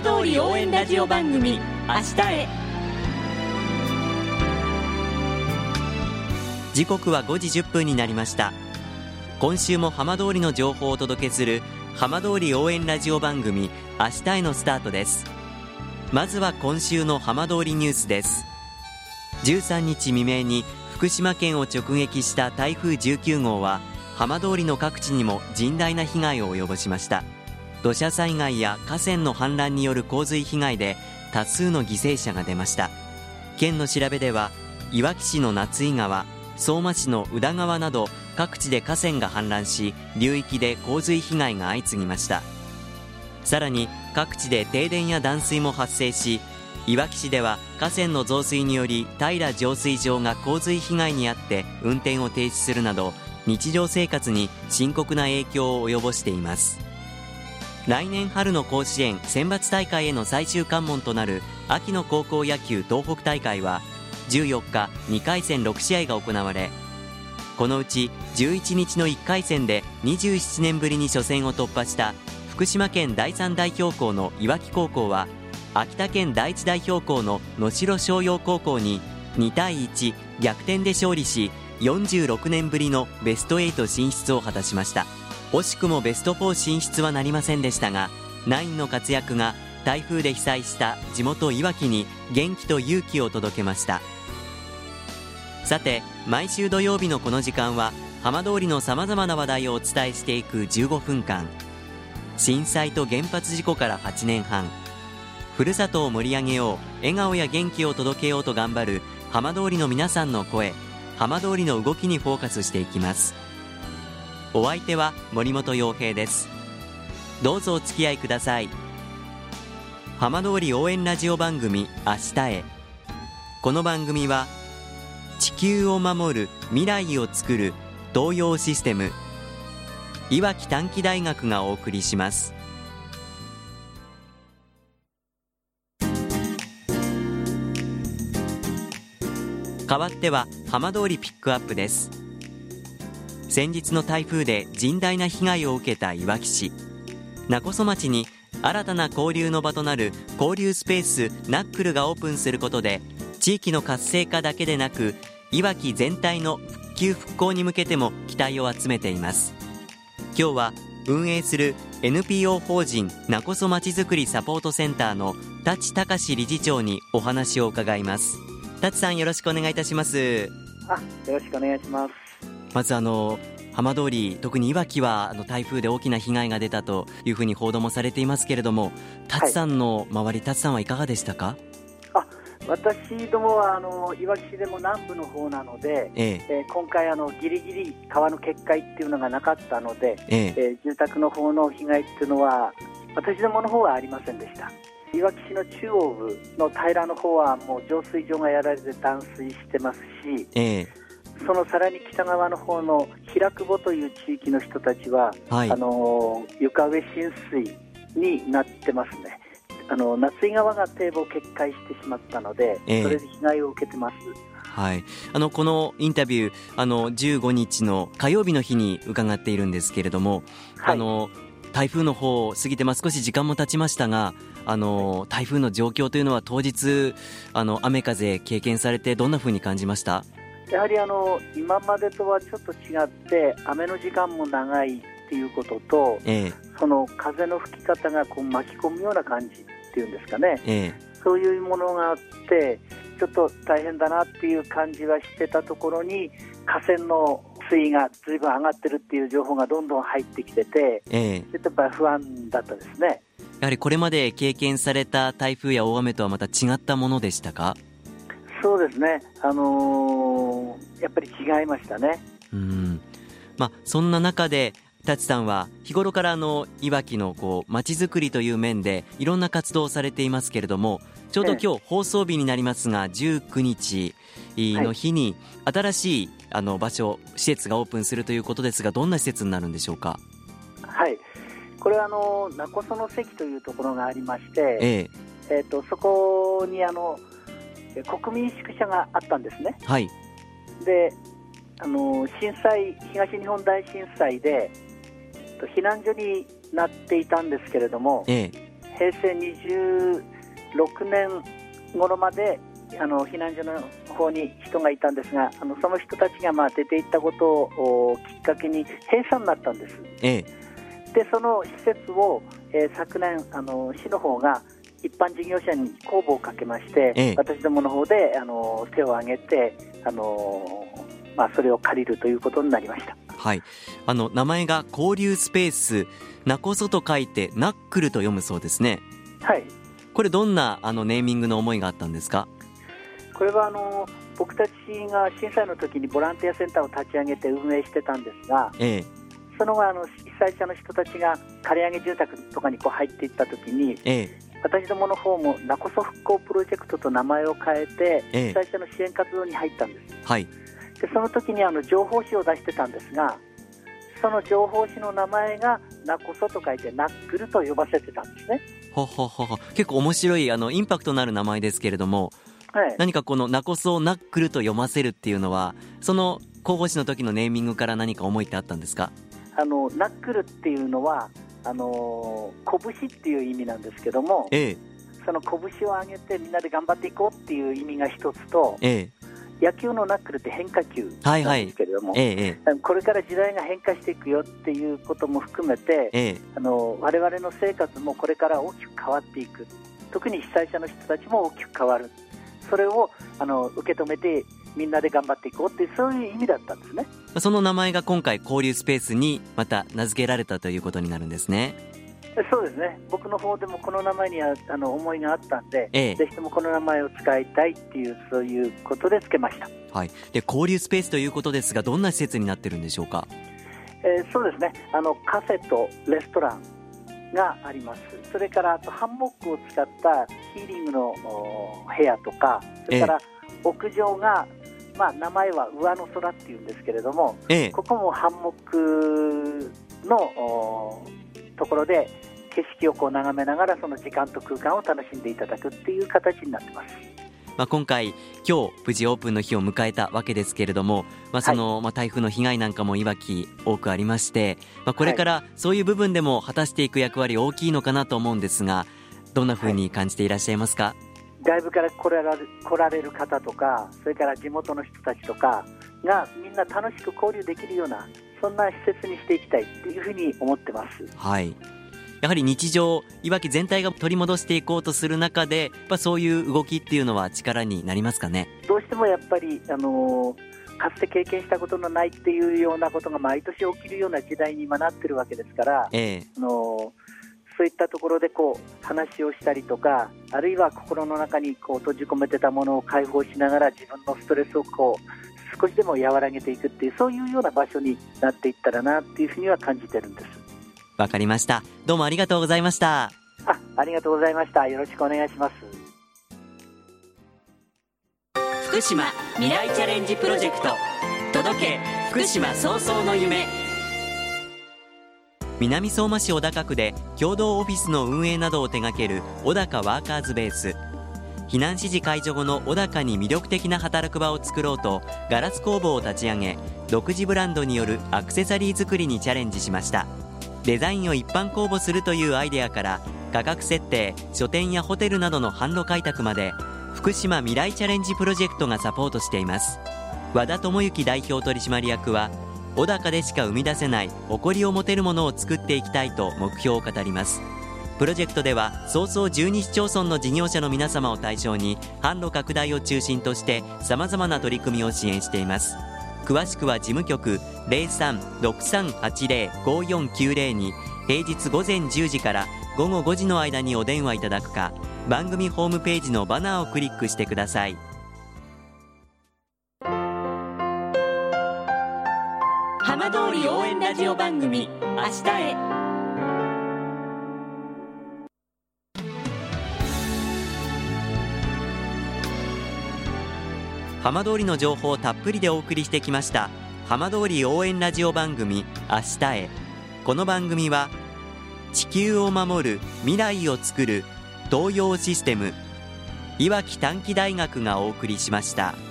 浜通り応援ラジオ番組明日へ。時刻は5時1分になりました。今週も浜通りの情報をお届けする浜通り応援ラジオ番組明日へのスタートです。まずは今週の浜通りニュースです。13日未明に福島県を直撃した台風19号は浜通りの各地にも甚大な被害を及ぼしました。土砂災害や河川の氾濫による洪水被害で多数の犠牲者が出ました。県の調べではいわき市の夏井川相馬市の宇田川など各地で河川が氾濫し流域で洪水被害が相次ぎました。さらに各地で停電や断水も発生しいわき市では河川の増水により平浄水場が洪水被害に遭って運転を停止するなど日常生活に深刻な影響を及ぼしています。来年春の甲子園選抜大会への最終関門となる秋の高校野球東北大会は14日2回戦6試合が行われこのうち11日の1回戦で27年ぶりに初戦を突破した福島県第三代表校のいわき高校は秋田県第一代表校の能代商陽高校に2対1逆転で勝利し46年ぶりのベスト8進出を果たしました。惜しくもベスト4進出はなりませんでしたがナインの活躍が台風で被災した地元いわきに元気と勇気を届けました。さて毎週土曜日のこの時間は浜通りのさまざまな話題をお伝えしていく15分間。震災と原発事故から8年半。ふるさとを盛り上げよう笑顔や元気を届けようと頑張る浜通りの皆さんの声浜通りの動きにフォーカスしていきます。お相手は森本洋平です。どうぞお付き合いください。浜通り応援ラジオ番組明日へ。この番組は地球を守る未来をつくる東洋システムいわき短期大学がお送りします。代わっては浜通りピックアップです。先日の台風で甚大な被害を受けたいわき市。勿来町に新たな交流の場となる交流スペースナックルがオープンすることで地域の活性化だけでなくいわき全体の復旧復興に向けても期待を集めています。今日は運営する NPO 法人なこそまちづくりサポートセンターの舘隆理事長にお話を伺います。舘さんよろしくお願いいたします。あよろしくお願いします。まずあの浜通り特にいわきはあの台風で大きな被害が出たというふうに報道もされていますけれども舘さんの周り、舘さんはいかがでしたか？あ私どもはあのいわき市でも南部の方なので、ええ。えー、今回あのギリギリ川の決壊っていうのがなかったので、ええ。ー、住宅の方の被害っていうのは私どもの方はありませんでした。いわき市の中央部の平の方はもう浄水場がやられて断水してますし、ええ、そのさらに北側の方の平久保という地域の人たちは、はい、あの床上浸水になってますね。あの夏井川が堤防決壊してしまったので、えそれで被害を受けてます。はい、あのこのインタビューあの15日の火曜日の日に伺っているんですけれども、はい、あの台風の方を過ぎて、まあ、少し時間も経ちましたがあの台風の状況というのは当日あの雨風経験されてどんなふうに感じました？やはりあの今までとはちょっと違って雨の時間も長いっていうことと、ええ、その風の吹き方がこう巻き込むような感じっていうんですかね、え、そういうものがあってちょっと大変だなっていう感じはしてたところに河川の水位がずいぶん上がってるっていう情報がどんどん入ってきてて、ええ、ちょっとやっぱり不安だったですね。やはりこれまで経験された台風や大雨とはまた違ったものでしたか？そうですね、あのー、やっぱり違いましたね。うん。まあ、そんな中で舘さんは日頃からのいわきのこう街づくりという面でいろんな活動をされていますけれどもちょうど今日放送日になりますが19日の日に新しいあの場所施設がオープンするということですがどんな施設になるんでしょうか？はい。これはあの名古屋の関というところがありまして、ええ。えーと、そこにあの国民宿舎があったんですね。はい、であの震災東日本大震災で避難所になっていたんですけれども、ええ、平成26年頃まであの避難所の方に人がいたんですがあのその人たちがまあ出ていったことをきっかけに閉鎖になったんです。ええ、でその施設を、えー、昨年あの市の方が一般事業者に公募をかけまして、ええ、私どもの方であの手を挙げてあの、まあ、それを借りるということになりました。はい、あの名前が交流スペースナコソと書いてナックルと読むそうですね。はい。これどんなあのネーミングの思いがあったんですか？これはあの僕たちが震災の時にボランティアセンターを立ち上げて運営してたんですが、ええ、その後あの被災者の人たちが借り上げ住宅とかにこう入っていった時に、ええ、私どもの方もナコソ復興プロジェクトと名前を変えて、被災者の支援活動に入ったんです。はい、でその時にあの情報誌を出してたんですが、その情報誌の名前がナコソと書いてナックルと呼ばせてたんですね。ほほほほ。結構面白いあのインパクトのある名前ですけれども、はい、何かこのナコソをナックルと読ませるっていうのはその広報誌の時のネーミングから何か思いってあったんですか？あのナックルっていうのはあの拳っていう意味なんですけども、ええ、その拳を上げてみんなで頑張っていこうっていう意味が一つと、ええ、野球のナックルって変化球なんですけれども、はいはい。ええ、これから時代が変化していくよっていうことも含めて、ええ、あの我々の生活もこれから大きく変わっていく。特に被災者の人たちも大きく変わる。それをあの受け止めてみんなで頑張っていこうっていうそういう意味だったんですね。その名前が今回交流スペースにまた名付けられたということになるんですね。そうですね。僕の方でもこの名前にはあの思いがあったんで、ええ、ぜひともこの名前を使いたいっていうそういうことでつけました、はい、で交流スペースということですがどんな施設になってるんでしょうか、えー、そうですね。あのカフェとレストランがあります。それからあとハンモックを使ったヒーリングの部屋とかそれから屋上が、まあ、名前は上の空っていうんですけれども、ええ、ここもハンモックのところで景色をこう眺めながらその時間と空間を楽しんでいただくっていう形になってます。まあ、今回、今日無事オープンの日を迎えたわけですけれども、まあその、はい、まあ、台風の被害なんかもいわき多くありまして、まあ、これからそういう部分でも果たしていく役割大きいのかなと思うんですがどんなふうに感じていらっしゃいますか、はい外部から来られる来られる方とか、それから地元の人たちとかがみんな楽しく交流できるような、そんな施設にしていきたいというふうに思ってます。はい。やはり日常、いわき全体が取り戻していこうとする中で、やっぱそういう動きっていうのは力になりますかね？どうしてもやっぱり、あのー、かつて経験したことのないっていうようなことが毎年起きるような時代に今なってるわけですから、え。あのーそういったところでこう話をしたりとかあるいは心の中にこう閉じ込めてたものを解放しながら自分のストレスをこう少しでも和らげていくっていうそういうような場所になっていったらなっていうふうには感じてるんです。わかりました。どうもありがとうございました。あありがとうございました。よろしくお願いします。福島未来チャレンジプロジェクト。届け福島早々の夢南相馬市小高区で共同オフィスの運営などを手掛ける小高ワーカーズベース。避難指示解除後の小高に魅力的な働く場を作ろうとガラス工房を立ち上げ独自ブランドによるアクセサリー作りにチャレンジしました。デザインを一般公募するというアイデアから価格設定書店やホテルなどの販路開拓まで福島未来チャレンジプロジェクトがサポートしています。和田智之代表取締役は小高でしか生み出せない誇りを持てるものを作っていきたいと目標を語ります。プロジェクトでは早々12市町村の事業者の皆様を対象に販路拡大を中心としてさまざまな取り組みを支援しています。詳しくは事務局0363805490に平日午前10時から午後5時の間にお電話いただくか番組ホームページのバナーをクリックしてください。浜通り応援ラジオ番組「明日へ」浜通りの情報をたっぷりでお送りしてきました浜通り応援ラジオ番組「明日へ」この番組は地球を守る未来をつくる東洋システムいわき短期大学がお送りしました。